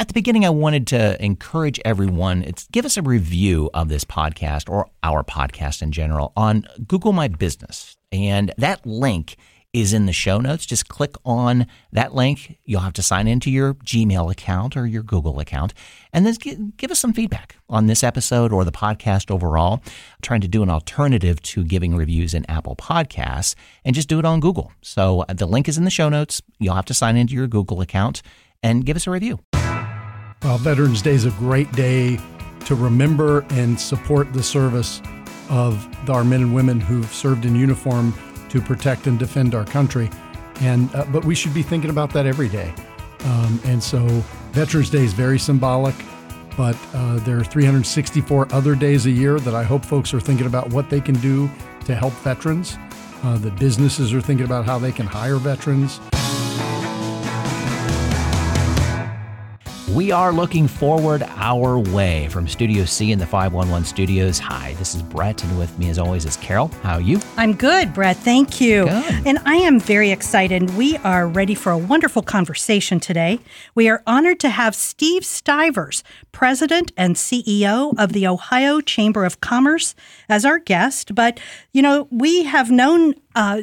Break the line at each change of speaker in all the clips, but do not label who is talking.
At the beginning, I wanted to encourage everyone, it's give us a review of this podcast or our podcast in general on Google My Business. And that link is in the show notes. Just click on that link. You'll have to sign into your Gmail account or your Google account and then give us some feedback on this episode or the podcast overall. I'm trying to do an alternative to giving reviews in Apple Podcasts and just do it on Google. So uh, the link is in the show notes. You'll have to sign into your Google account and give us a review.
Well, Veterans Day is a great day to remember and support the service of our men and women who've served in uniform to protect and defend our country. And uh, but we should be thinking about that every day. Um, and so Veterans Day is very symbolic, but uh, there are 364 other days a year that I hope folks are thinking about what they can do to help veterans. Uh, that businesses are thinking about how they can hire veterans.
We are looking forward our way from Studio C in the 511 studios. Hi, this is Brett, and with me as always is Carol. How are you?
I'm good, Brett. Thank you.
Good.
And I am very excited. We are ready for a wonderful conversation today. We are honored to have Steve Stivers, President and CEO of the Ohio Chamber of Commerce, as our guest. But, you know, we have known uh,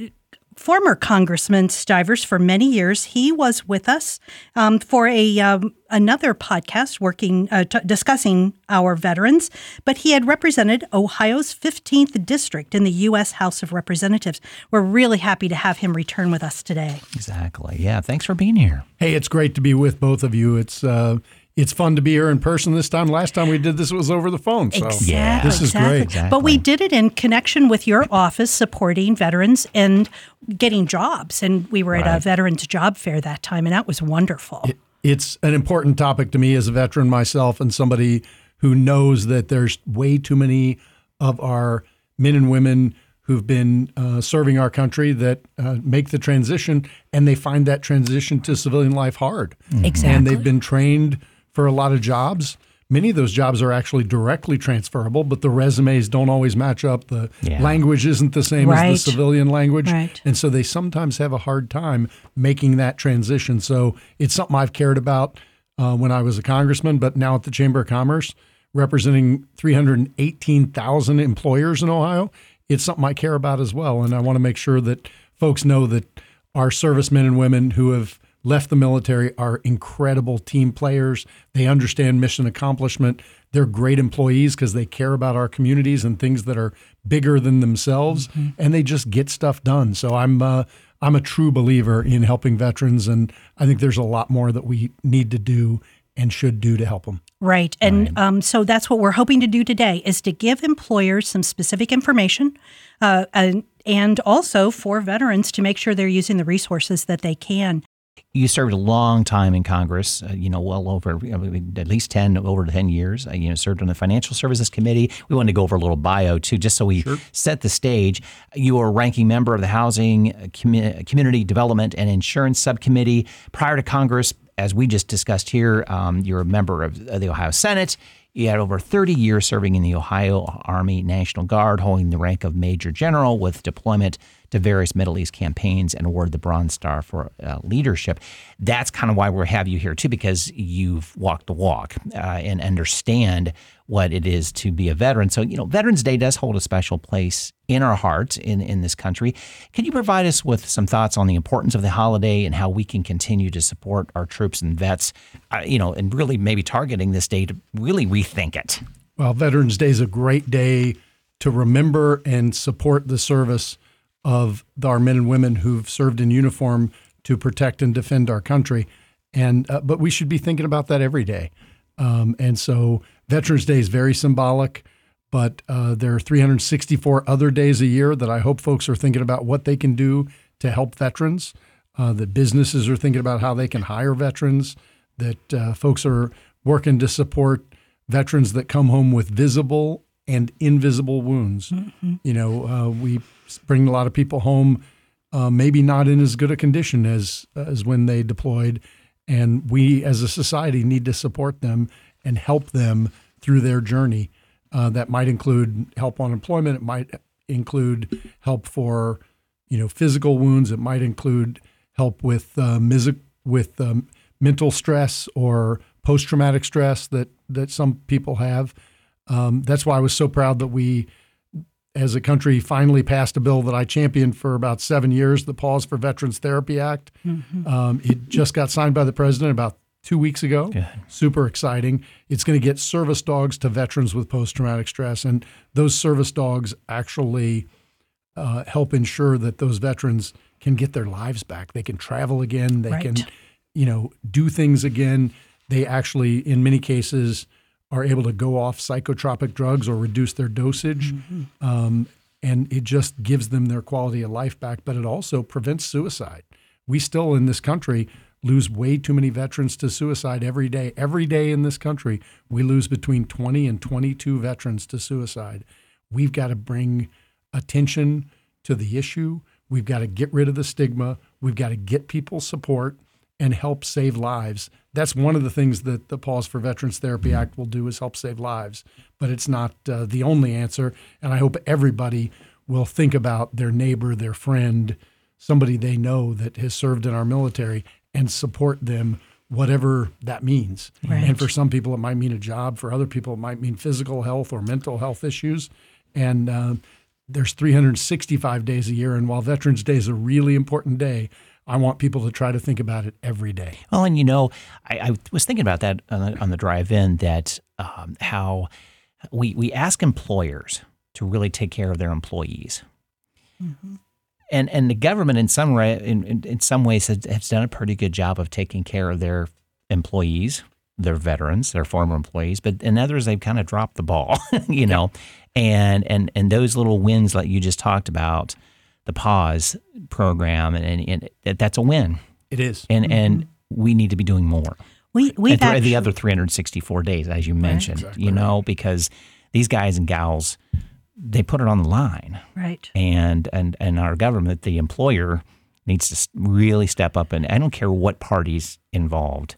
former Congressman Stivers for many years. He was with us um, for a um, another podcast working uh, t- discussing our veterans, but he had represented Ohio's 15th district in the U.S. House of Representatives. We're really happy to have him return with us today.
Exactly. Yeah. Thanks for being here.
Hey, it's great to be with both of you. It's uh, it's fun to be here in person this time. Last time we did this was over the phone. So
exactly,
yeah.
this is
exactly.
great.
Exactly.
But we did it in connection with your office supporting veterans and getting jobs. And we were at a veterans job fair that time, and that was wonderful.
It's an important topic to me as a veteran myself and somebody who knows that there's way too many of our men and women who've been uh, serving our country that uh, make the transition and they find that transition to civilian life hard.
Exactly.
And they've been trained for a lot of jobs. Many of those jobs are actually directly transferable, but the resumes don't always match up. The
Yeah.
language isn't the same
Right.
as the civilian language.
Right.
And so they sometimes have a hard time making that transition. So it's something I've cared about uh, when I was a congressman, but now at the Chamber of Commerce, representing 318,000 employers in Ohio, it's something I care about as well. And I want to make sure that folks know that our servicemen and women who have left the military are incredible team players. They understand mission accomplishment. They're great employees because they care about our communities and things that are bigger than themselves, and they just get stuff done. So I'm uh, I'm a true believer in helping veterans, and I think there's a lot more that we need to do and should do to help them.
Right. And Um, so that's what we're hoping to do today is to give employers some specific information uh, and, and also for veterans to make sure they're using the resources that they can.
You served a long time in Congress, uh, you know, well over at least 10, over 10 years. Uh, you know, served on the Financial Services Committee. We wanted to go over a little bio too, just so we set the stage. You were a ranking member of the Housing, uh, Commu- Community Development, and Insurance Subcommittee. Prior to Congress, as we just discussed here, um, you're a member of the Ohio Senate. You had over 30 years serving in the Ohio Army National Guard, holding the rank of Major General with deployment to various Middle East campaigns and awarded the Bronze Star for uh, leadership. That's kind of why we have you here too, because you've walked the walk uh, and understand what it is to be a veteran. So, you know, Veterans Day does hold a special place in our hearts in, in this country. Can you provide us with some thoughts on the importance of the holiday and how we can continue to support our troops and vets, uh, you know, and really maybe targeting this day to really rethink it?
Well, Veterans Day is a great day to remember and support the service of our men and women who've served in uniform to protect and defend our country. And uh, but we should be thinking about that every day. Um, and so Veterans Day is very symbolic, but uh, there are 364 other days a year that I hope folks are thinking about what they can do to help veterans. Uh, that businesses are thinking about how they can hire veterans. That uh, folks are working to support veterans that come home with visible and invisible wounds. You know, uh, we bring a lot of people home, uh, maybe not in as good a condition as as when they deployed, and we as a society need to support them and help them through their journey. Uh, that might include help on employment. It might include help for you know physical wounds. It might include help with uh, mis- with um, mental stress or post traumatic stress that that some people have. Um, that's why I was so proud that we, as a country, finally passed a bill that I championed for about seven years, the PAWS for Veterans Therapy Act. Mm-hmm. Um, it just got signed by the president about two weeks ago. Good. Super exciting. It's going to get service dogs to veterans with post traumatic stress, and those service dogs actually uh, help ensure that those veterans can get their lives back. They can travel again. They right. can, you know, do things again. They actually, in many cases, are able to go off psychotropic drugs or reduce their dosage. Mm-hmm. Um, and it just gives them their quality of life back, but it also prevents suicide. We still in this country lose way too many veterans to suicide every day. Every day in this country, we lose between 20 and 22 veterans to suicide. We've got to bring attention to the issue. We've got to get rid of the stigma. We've got to get people support and help save lives. That's one of the things that the PAWS for Veterans Therapy Act will do is help save lives. But it's not uh, the only answer. And I hope everybody will think about their neighbor, their friend, somebody they know that has served in our military and support them whatever that means. Right. And for some people, it might mean a job. For other people, it might mean physical health or mental health issues. And uh, there's 365 days a year. And while Veterans Day is a really important day, I want people to try to think about it every day.
Well, and you know, I, I was thinking about that on the, on the drive in that um, how we, we ask employers to really take care of their employees. Mm-hmm. And, and the government, in some way, in, in, in some ways, has, has done a pretty good job of taking care of their employees, their veterans, their former employees. But in others, they've kind of dropped the ball, you know. And and and those little wins, like you just talked about, the PAWS program, and, and, and that's a win.
It is,
and mm-hmm. and we need to be doing more.
We we
th- the other 364 days, as you mentioned, right, exactly you know, right. because these guys and gals, they put it on the line,
right?
And and and our government, the employer, needs to really step up, and I don't care what parties involved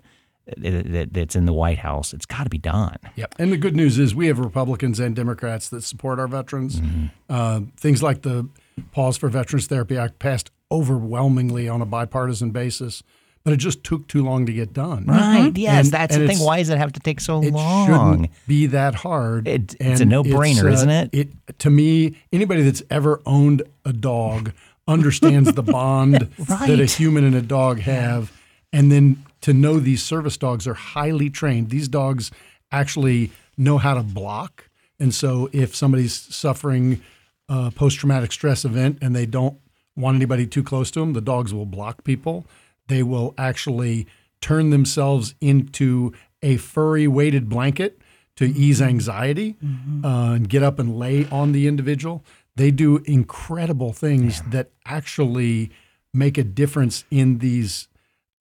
that's in the White House. It's got to be done.
Yep. And the good news is we have Republicans and Democrats that support our veterans. Mm-hmm. Uh, things like the PAWS for Veterans Therapy Act passed overwhelmingly on a bipartisan basis, but it just took too long to get done.
Right. Mm-hmm. Yes, and, that's and the thing. Why does it have to take so
it
long?
It shouldn't be that hard.
It, it's a no-brainer, uh, isn't it?
It to me, anybody that's ever owned a dog understands the bond right. that a human and a dog have, and then to know these service dogs are highly trained. These dogs actually know how to block, and so if somebody's suffering uh, post traumatic stress event and they don't want anybody too close to them, the dogs will block people. They will actually turn themselves into a furry weighted blanket to ease anxiety mm-hmm. uh, and get up and lay on the individual. They do incredible things that actually make a difference in these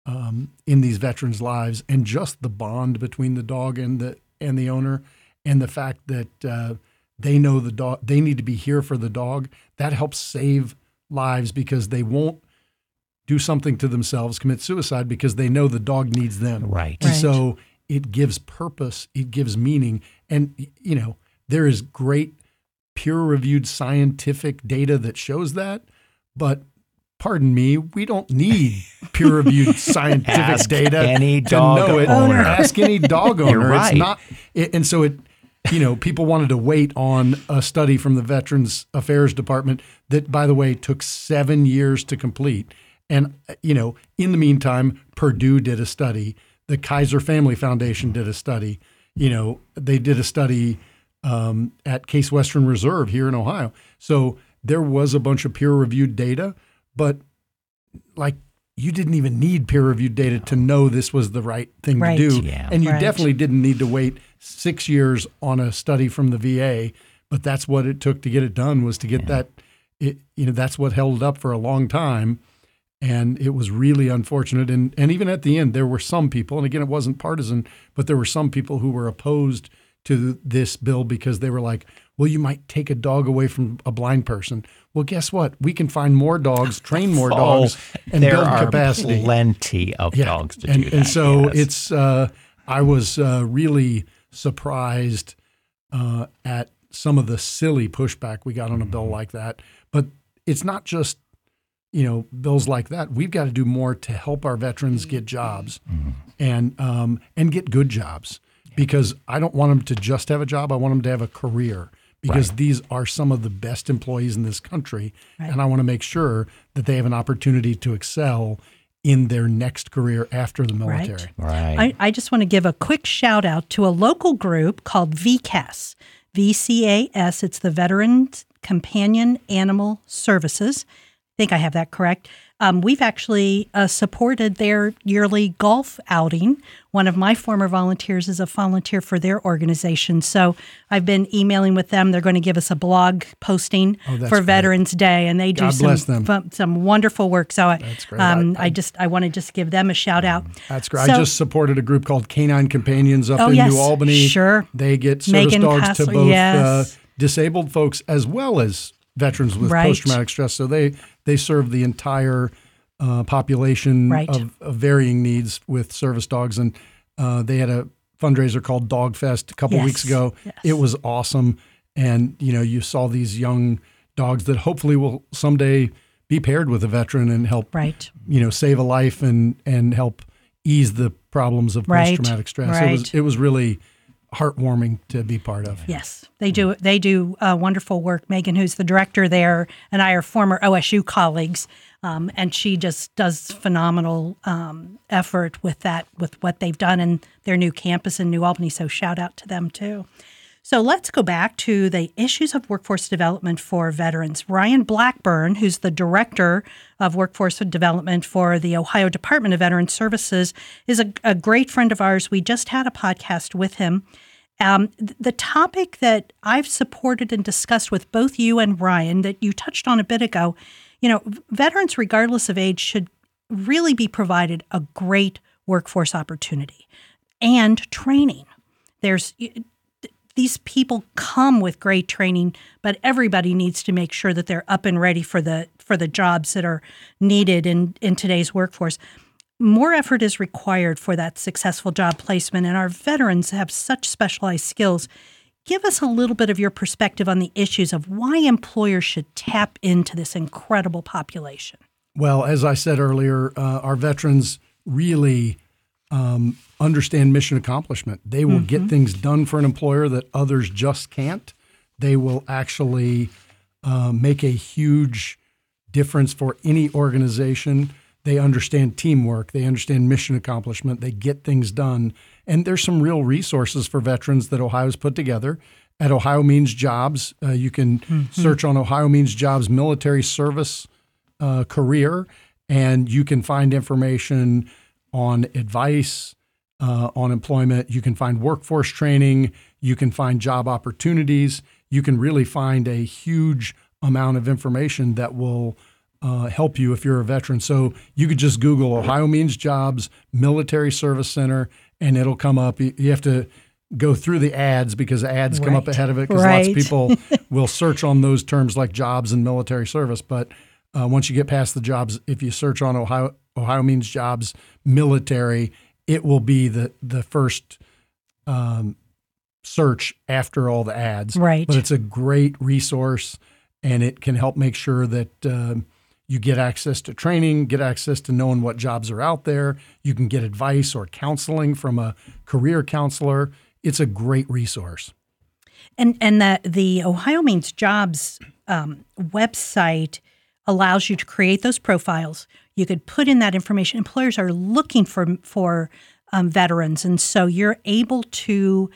um, in these veterans' lives, and just the bond between the dog and the and the owner, and the fact that uh, they know the dog, they need to be here for the dog. That helps save lives because they won't do something to themselves, commit suicide because they know the dog needs them.
Right.
And
right.
so it gives purpose, it gives meaning. And, you know, there is great peer reviewed scientific data that shows that. But pardon me, we don't need peer reviewed scientific
Ask
data
any
to
dog
know it.
Owner.
Ask any dog owner.
You're right.
It's not, it, and so it, you know, people wanted to wait on a study from the Veterans Affairs Department that, by the way, took seven years to complete. And, you know, in the meantime, Purdue did a study. The Kaiser Family Foundation did a study. You know, they did a study um, at Case Western Reserve here in Ohio. So there was a bunch of peer reviewed data, but like you didn't even need peer reviewed data to know this was the right thing
right.
to do.
Yeah.
And you
right.
definitely didn't need to wait six years on a study from the VA, but that's what it took to get it done was to get yeah. that. It, you know, that's what held it up for a long time. And it was really unfortunate. And, and even at the end, there were some people, and again, it wasn't partisan, but there were some people who were opposed to this bill because they were like, well, you might take a dog away from a blind person. Well, guess what? We can find more dogs, train more oh, dogs, and
there
build
are
capacity.
Plenty of
yeah.
dogs to
and,
do that.
And so
yes.
it's. Uh, I was uh, really surprised uh, at some of the silly pushback we got on a bill like that. But it's not just you know bills like that. We've got to do more to help our veterans get jobs
Mm-hmm.
and um, and get good jobs because I don't want them to just have a job. I want them to have a career because these are some of the best employees in this country, and I want to make sure that they have an opportunity to excel in their next career after the military.
Right.
I, I just want to give a quick shout out to a local group called VCAS, VCAS. It's the Veterans Companion Animal Services. I think I have that correct. Um, we've actually uh, supported their yearly golf outing. One of my former volunteers is a volunteer for their organization. So I've been emailing with them. They're going to give us a blog posting
Oh,
for
great.
Veterans Day, and they do
God
some fu- some wonderful work. So I,
That's great.
Um, I, just I want to just give them a shout out.
That's great.
So-
I just supported a group called Canine Companions up
Oh,
in
yes.
New Albany.
Sure.
They get service
Megan
dogs to both
yes.
uh, disabled folks as well as veterans with
Right.
post traumatic stress. So they they serve the entire uh, population
Right.
of, of varying needs with service dogs. And uh, they had a fundraiser called Dog Fest a couple
Yes.
weeks ago.
Yes.
It was awesome. And you know, you saw these young dogs that hopefully will someday be paired with a veteran and help
Right.
you know save a life and and help ease the problems of post traumatic stress. It was it was really heartwarming to be part of.
Yes, they do. They do uh, wonderful work. Megan, who's the director there, and I are former OSU colleagues, um, and she just does phenomenal um, effort with that, with what they've done in their new campus in New Albany. So shout out to them too. So let's go back to the issues of workforce development for veterans. Ryan Blackburn, who's the director of workforce development for the Ohio Department of Veteran Services, is a, a great friend of ours. We just had a podcast with him. Um, th- the topic that I've supported and discussed with both you and Ryan, that you touched on a bit ago, you know, veterans, regardless of age, should really be provided a great workforce opportunity and training. There's these people come with great training, but everybody needs to make sure that they're up and ready for the for the jobs that are needed in in today's workforce. More effort is required for that successful job placement, and our veterans have such specialized skills. Give us a little bit of your perspective on the issues of why employers should tap into this incredible population.
Well, as I said earlier, uh, our veterans really um, understand mission accomplishment. They will get things done for an employer that others just can't. They will actually uh, make a huge difference for any organization. They understand teamwork. They understand mission accomplishment. They get things done. And there's some real resources for veterans that Ohio's put together. At Ohio Means Jobs, uh, you can search on Ohio Means Jobs military service uh, career, and you can find information on advice, uh, on employment. You can find workforce training. You can find job opportunities. You can really find a huge amount of information that will uh, help you if you're a veteran. So you could just Google Ohio Means Jobs Military Service Center, and it'll come up. You have to go through the ads because ads come up ahead of it because lots of people will search on those terms like jobs and military service. But uh, once you get past the jobs, if you search on Ohio Ohio means jobs military, it will be the the first um, search after all the ads.
Right.
But it's a great resource, and it can help make sure that. um you get access to training, get access to knowing what jobs are out there. You can get advice or counseling from a career counselor. It's a great resource.
And and the the Ohio Means Jobs um, website allows you to create those profiles. You could put in that information. Employers are looking for for um, veterans, and so you're able to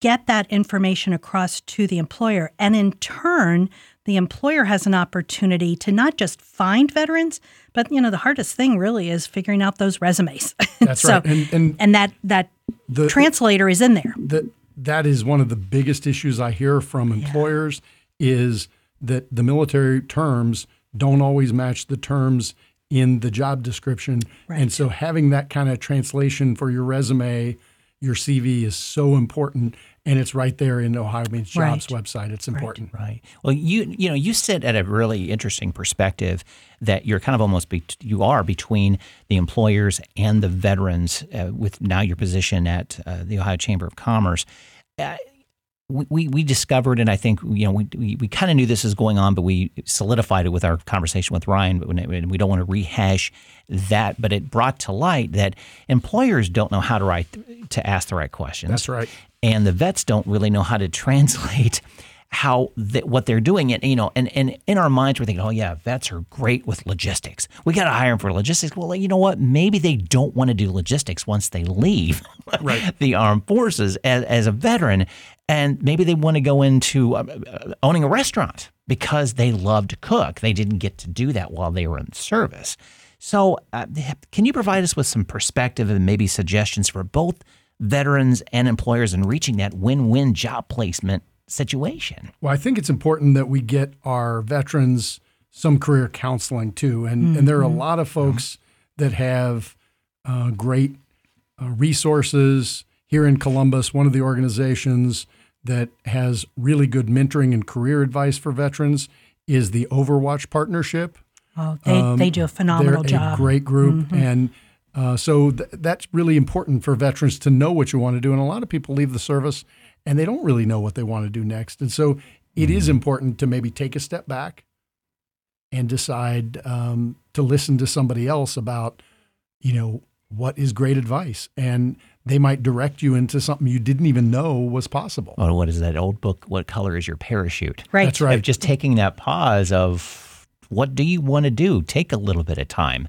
get that information across to the employer, and in turn, the employer has an opportunity to not just find veterans, but you know the hardest thing really is figuring out those resumes.
That's
so,
right. And, and
and that that
the,
translator is in there.
that that is one of the biggest issues I hear from employers is that the military terms don't always match the terms in the job description. And so having that kind of translation for your resume, your CV is so important and it's right there in the Ohio Means Jobs
Right.
website. It's important.
Right. Well, you you know you sit at a really interesting perspective that you're kind of almost be, you are between the employers and the veterans uh, with now your position at uh, the Ohio Chamber of Commerce. Uh, we, we discovered, and I think you know we, we, we kind of knew this was going on, but we solidified it with our conversation with Ryan. But we don't want to rehash that, but it brought to light that employers don't know how to write to ask the right questions.
That's right,
and the vets don't really know how to translate how th- what they're doing and you know and, and in our minds we're thinking oh yeah vets are great with logistics we got to hire them for logistics well you know what maybe they don't want to do logistics once they leave
right.
the armed forces as, as a veteran and maybe they want to go into uh, uh, owning a restaurant because they love to cook they didn't get to do that while they were in service so uh, can you provide us with some perspective and maybe suggestions for both veterans and employers in reaching that win-win job placement situation.
Well, I think it's important that we get our veterans some career counseling too, and mm-hmm. and there are a mm-hmm. lot of folks that have uh, great uh, resources here in Columbus. One of the organizations that has really good mentoring and career advice for veterans is the Overwatch Partnership.
Oh, they, um, they do a phenomenal
they're
job.
A great group, mm-hmm. and uh, so th- that's really important for veterans to know what you want to do. And a lot of people leave the service and they don't really know what they want to do next. And so it mm-hmm. is important to maybe take a step back and decide um, to listen to somebody else about, you know, what is great advice. And they might direct you into something you didn't even know was possible.
Oh, what is that old book? What color is your parachute?
Right.
That's right.
Of just taking that pause of what do you want to do? Take a little bit of time,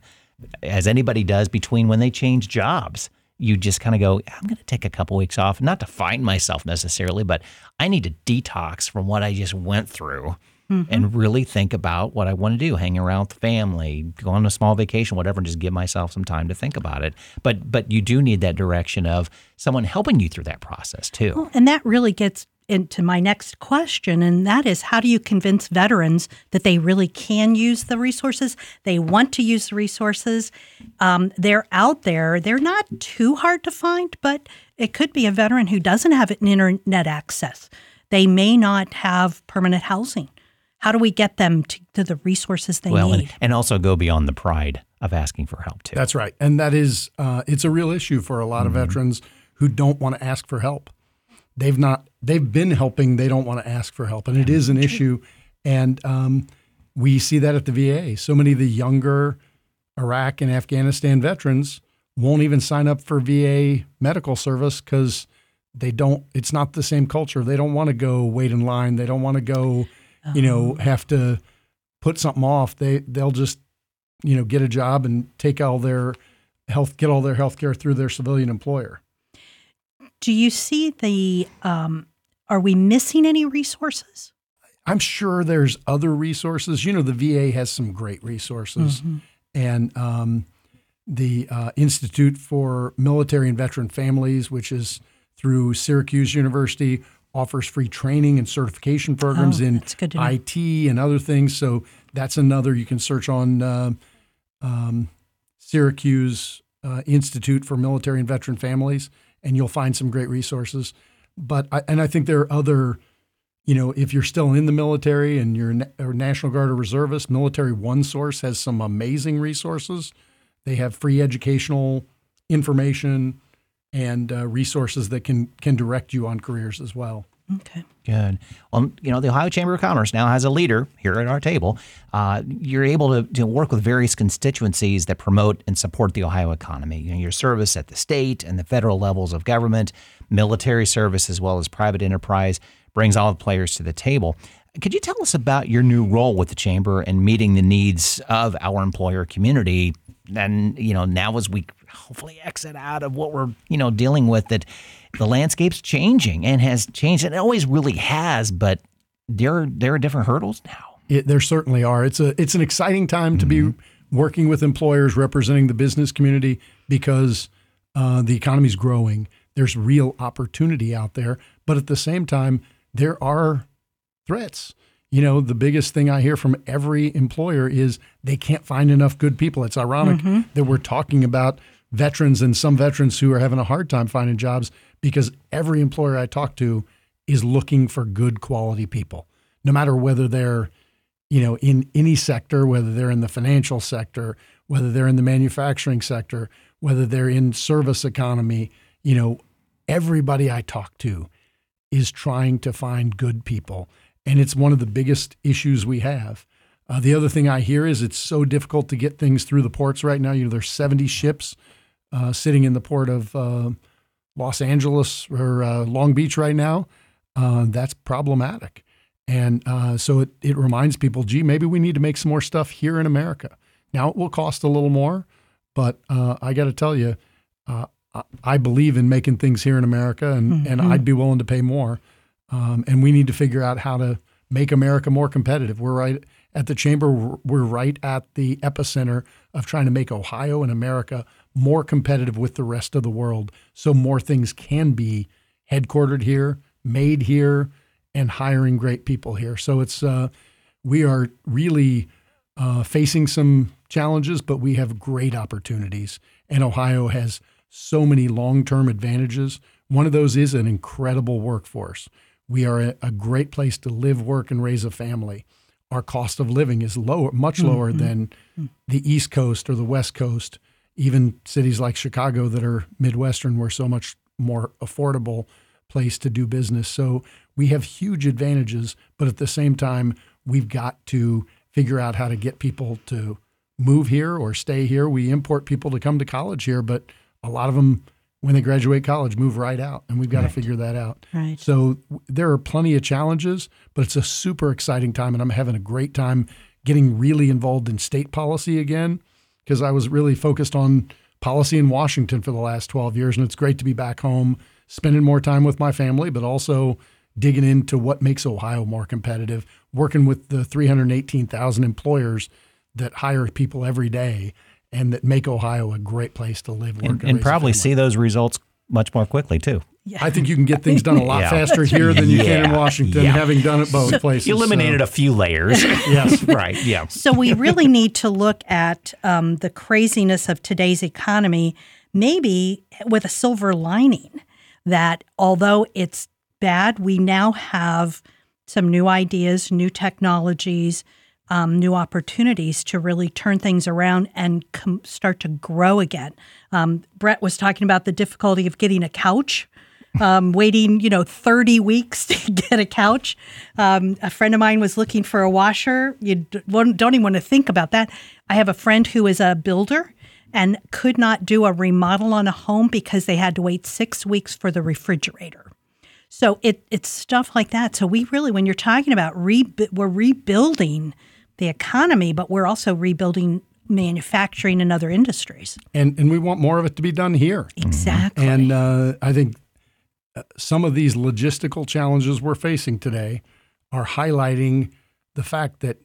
as anybody does between when they change jobs you just kind of go, I'm going to take a couple weeks off, not to find myself necessarily, but I need to detox from what I just went through mm-hmm. and really think about what I want to do, hang around with family, go on a small vacation, whatever, and just give myself some time to think about it. But but you do need that direction of someone helping you through that process too.
Well, and that really gets into my next question, and that is how do you convince veterans that they really can use the resources? They want to use the resources. Um, they're out there. They're not too hard to find, but it could be a veteran who doesn't have an internet access. They may not have permanent housing. How do we get them to, to the resources they
well,
need?
And, and also go beyond the pride of asking for help too.
That's right, and that is uh, it's a real issue for a lot of mm-hmm. veterans who don't want to ask for help they've not they've been helping. They don't want to ask for help, and it is an issue. And um, we see that at the VA. So many of the younger Iraq and Afghanistan veterans won't even sign up for VA medical service because they don't. It's not the same culture. They don't want to go wait in line. They don't want to go, you know, oh. have to put something off. They they'll just you know get a job and take all their health get all their health care through their civilian employer.
Do you see the, um, are we missing any resources?
I'm sure there's other resources. You know, the VA has some great resources. Mm-hmm. And um, the uh, Institute for Military and Veteran Families, which is through Syracuse University, offers free training and certification programs
oh,
in IT and other things. So that's another you can search on uh, um, Syracuse uh, Institute for Military and Veteran Families and you'll find some great resources. But I, and I think there are other, you know, if you're still in the military and you're a National Guard or reservist, Military One Source has some amazing resources. They have free educational information and uh, resources that can can direct you on careers as well.
Okay.
Good. Well, you know, the Ohio Chamber of Commerce now has a leader here at our table. Uh, you're able to, to work with various constituencies that promote and support the Ohio economy. You know, your service at the state and the federal levels of government, military service, as well as private enterprise brings all the players to the table. Could you tell us about your new role with the chamber and meeting the needs of our employer community? And you know, now as we hopefully exit out of what we're you know dealing with, that the landscape's changing and has changed. And it always really has, but there there are different hurdles now.
It, there certainly are. It's a it's an exciting time to mm-hmm. be working with employers representing the business community because uh, the economy's growing. There's real opportunity out there, but at the same time, there are threats. You know, the biggest thing I hear from every employer is they can't find enough good people. It's ironic mm-hmm. that we're talking about veterans and some veterans who are having a hard time finding jobs because every employer I talk to is looking for good quality people, no matter whether they're, you know, in any sector, whether they're in the financial sector, whether they're in the manufacturing sector, whether they're in service economy, you know, everybody I talk to is trying to find good people. And it's one of the biggest issues we have. Uh, the other thing I hear is it's so difficult to get things through the ports right now. You know, there's 70 ships uh, sitting in the port of uh, Los Angeles or uh, Long Beach right now. Uh, that's problematic. And uh, so it, it reminds people, gee, maybe we need to make some more stuff here in America. Now it will cost a little more, but I got to tell you, I believe in making things here in America, and, mm-hmm. and I'd be willing to pay more. Um, and we need to figure out how to make America more competitive. We're right at the chamber. We're right at the epicenter of trying to make Ohio and America more competitive with the rest of the world, so more things can be headquartered here, made here, and hiring great people here. So it's uh, we are really uh, facing some challenges, but we have great opportunities, and Ohio has so many long term advantages. One of those is an incredible workforce. We are a, a, great place to live, work, and raise a family. Our cost of living is lower, much mm-hmm. lower mm-hmm. than the East Coast or the West Coast. Even cities like Chicago that are Midwestern, we're so much more affordable place to do business. So we have huge advantages, but at the same time, we've got to figure out how to get people to move here or stay here. We import people to come to college here, but a lot of them when they graduate college move right out and we've got right. to figure that out
right.
so there are plenty of challenges but it's a super exciting time and i'm having a great time getting really involved in state policy again because i was really focused on policy in washington for the last 12 years and it's great to be back home spending more time with my family but also digging into what makes ohio more competitive working with the 318000 employers that hire people every day and that make Ohio a great place to live, work,
and, and, and probably see those results much more quickly too.
Yeah. I think you can get things done a lot yeah. faster here than you yeah. can in Washington, having done it both so, places.
You eliminated so. a few layers.
yes,
right. Yeah.
So we really need to look at um, the craziness of today's economy, maybe with a silver lining. That although it's bad, we now have some new ideas, new technologies um, new opportunities to really turn things around and com- start to grow again. Um, Brett was talking about the difficulty of getting a couch. Um, waiting, you know, 30 weeks to get a couch. Um, a friend of mine was looking for a washer. You don't even want to think about that. I have a friend who is a builder and could not do a remodel on a home because they had to wait six weeks for the refrigerator. So it, it's stuff like that. So we really, when you're talking about re- we're rebuilding the economy, but we're also rebuilding manufacturing and other industries.
And and we want more of it to be done here.
Exactly.
And uh, I think uh, some of these logistical challenges we're facing today are highlighting the fact that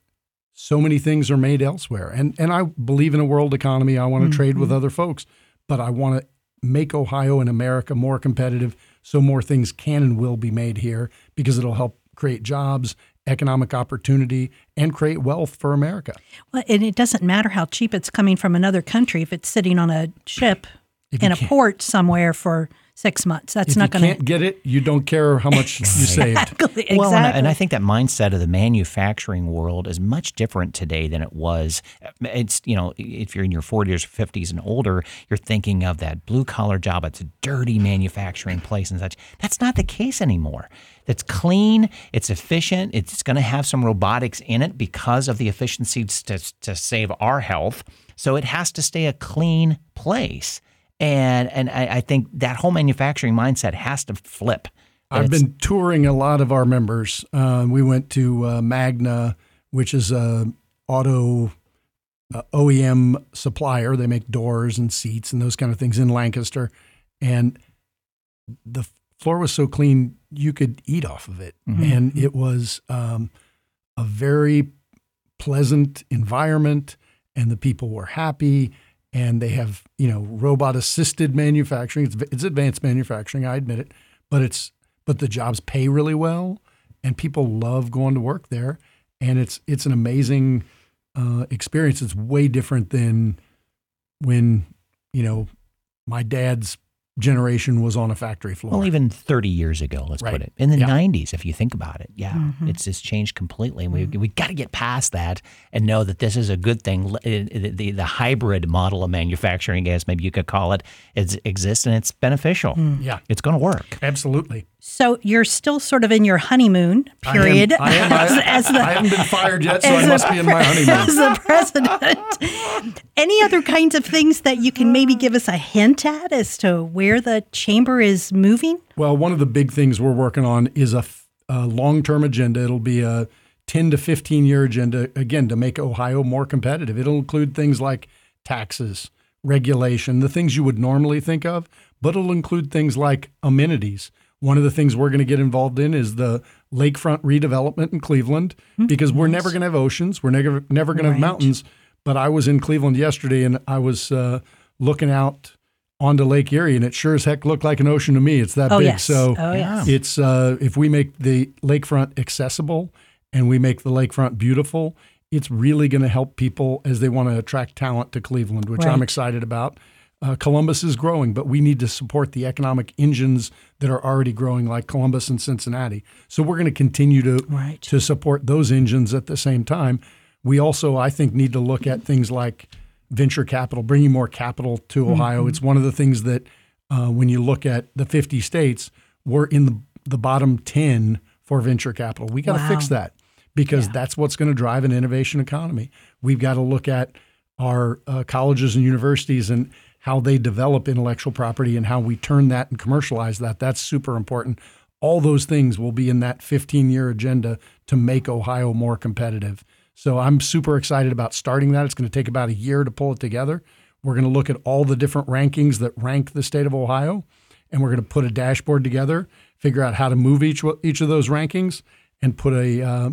so many things are made elsewhere. And and I believe in a world economy. I want to mm-hmm. trade with other folks, but I want to make Ohio and America more competitive so more things can and will be made here because it'll help create jobs economic opportunity and create wealth for America.
Well, and it doesn't matter how cheap it's coming from another country if it's sitting on a ship in a port somewhere for six months. That's
if
not going
to. can't get it, you don't care how much you saved.
Exactly.
Well, and I, and I, think that mindset of the manufacturing world is much different today than it was. Eh, it's, you know, if you're in your 40s or 50s and older, you're thinking of that blue collar job. It's a dirty manufacturing place and such. That's not the case anymore. It's clean, it's efficient, it's going to have some robotics in it because of the efficiencies to, to save our health. So it has to stay a clean place. And and I, I think that whole manufacturing mindset has to flip.
I've been touring a lot of our members. Uh, we went to uh, Magna, which is a auto uh, OEM supplier. They make doors and seats and those kind of things in Lancaster, and the floor was so clean you could eat off of it, mm-hmm. and it was um, a very pleasant environment, and the people were happy and they have you know robot assisted manufacturing. It's, it's advanced manufacturing, I admit it, but it's but the jobs pay really well, and people love going to work there, and it's it's an amazing uh, experience. It's way different than when you know my dad's generation was on a factory floor.
Well, even 30 years ago, let's right. put it. In the yeah. 90s, if you think about it. Yeah, mm-hmm. it's just changed completely. And we, mm-hmm. we got to get past that and know that this is a good thing. The, the, the hybrid model of manufacturing, I guess maybe you could call it, it, is, exists and it's beneficial.
Mm. Yeah.
It's going to work.
Absolutely.
So you're still sort of in your honeymoon period
I am, I am, I, as, the, I haven't been fired yet, so I must be in my honeymoon.
As the president. Any other kinds of things that you can maybe give us a hint at as to where the chamber is moving?
Well, one of the big things we're working on is a, a long-term agenda. It'll be a 10 to 15 year agenda again to make Ohio more competitive. It'll include things like taxes, regulation, the things you would normally think of, but it'll include things like amenities one of the things we're going to get involved in is the lakefront redevelopment in Cleveland mm-hmm. because we're never going to have oceans, we're never never going to have mountains. But I was in Cleveland yesterday and I was uh, looking out onto Lake Erie, and it sure as heck looked like an ocean to me. It's that
oh,
big.
Yes.
So
oh, yes.
it's uh, if we make the lakefront accessible and we make the lakefront beautiful, it's really going to help people as they want to attract talent to Cleveland, which right. I'm excited about uh, Columbus is growing, but we need to support the economic engines that are already growing, like Columbus and Cincinnati. So we're going to continue to
right.
to support those engines at the same time. We also, I think, need to look at things like venture capital, bringing more capital to Ohio. Mm-hmm. It's one of the things that, uh, when you look at the 50 states, we're in the the bottom 10 for venture capital. We got to wow. fix that because yeah. that's what's going to drive an innovation economy. We've got to look at our uh, colleges and universities and how they develop intellectual property and how we turn that and commercialize that. That's super important. All those things will be in that 15 year agenda to make Ohio more competitive. So I'm super excited about starting that. It's going to take about a year to pull it together. We're going to look at all the different rankings that rank the state of Ohio, and we're going to put a dashboard together, figure out how to move each each of those rankings, and put a uh,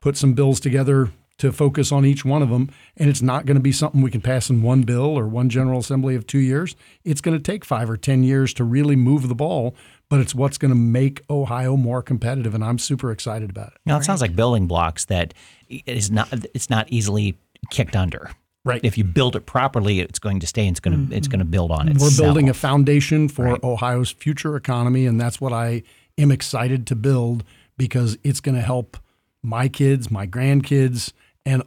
put some bills together to focus on each one of them. And it's not going to be something we can pass in one bill or one General Assembly of two years. It's going to take five or 10 years to really move the ball, but it's what's going to make Ohio more competitive. And I'm super excited about it.
Now, it sounds like building blocks that is not, it's not easily kicked under.
Right.
If you build it properly, it's going to stay. And it's going to mm-hmm. it's going to build on it.
We're building a foundation for right. Ohio's future economy, and that's what I am excited to build because it's going to help my kids, my grandkids, and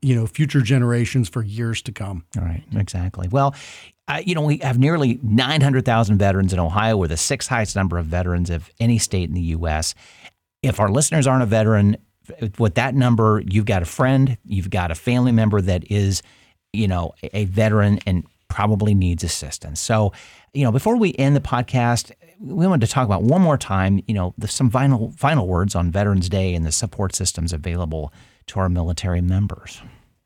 you know future generations for years to come.
All right, exactly. Well, uh, you know we have nearly 900,000 veterans in Ohio. We're the sixth highest number of veterans of any state in the U.S. If our listeners aren't a veteran, with that number, you've got a friend, you've got a family member that is, you know, a veteran and probably needs assistance. So, you know, before we end the podcast, we wanted to talk about one more time, you know, some final final words on Veterans Day and the support systems available to our military members?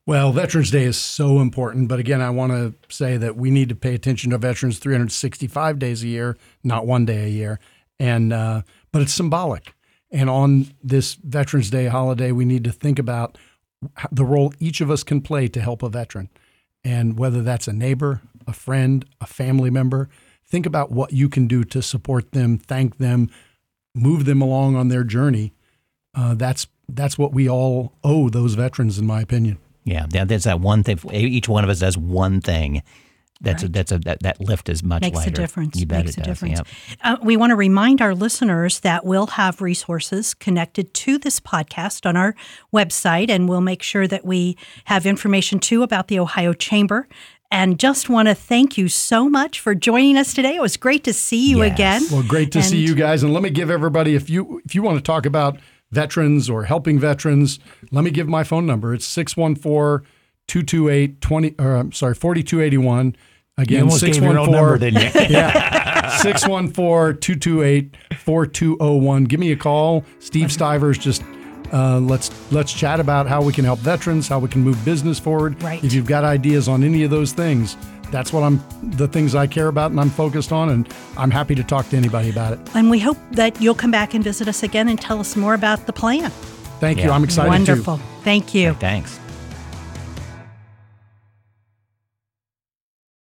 Well, Veterans Day is so important, but again, I want to say that we need to pay attention to veterans 365 days a year, not one day a year, and uh, but it's symbolic. And on this Veterans Day holiday, we need to think about the role each of us can play to help a veteran, and whether that's a neighbor, a friend, a family member. Think about what you can do to support them, thank them, move them along on their journey. Uh, that's that's what we all owe those veterans, in my opinion.
Yeah, there's that one thing. Each one of us does one thing. That's right. a, that's a that, that lift is much
Makes
lighter.
a difference.
You bet
Makes
it
a
does.
difference.
Yep.
Uh, we want to remind our listeners that we'll have resources connected to this podcast on our website, and we'll make sure that we have information too about the Ohio Chamber and just want to thank you so much for joining us today. It was great to see you
yes.
again.
Well, great to and see you guys. And let me give everybody if you if you want to talk about veterans or helping veterans, let me give my phone number. It's 614 228 20 or I'm sorry, 4281. Again,
614
yeah. 614 228 4201. Give me a call. Steve Stivers just uh, let's let's chat about how we can help veterans, how we can move business forward.
Right.
If you've got ideas on any of those things, that's what I'm the things I care about and I'm focused on and I'm happy to talk to anybody about it.
And we hope that you'll come back and visit us again and tell us more about the plan.
Thank yeah. you. I'm excited
Wonderful.
Too.
Thank you.
Thanks.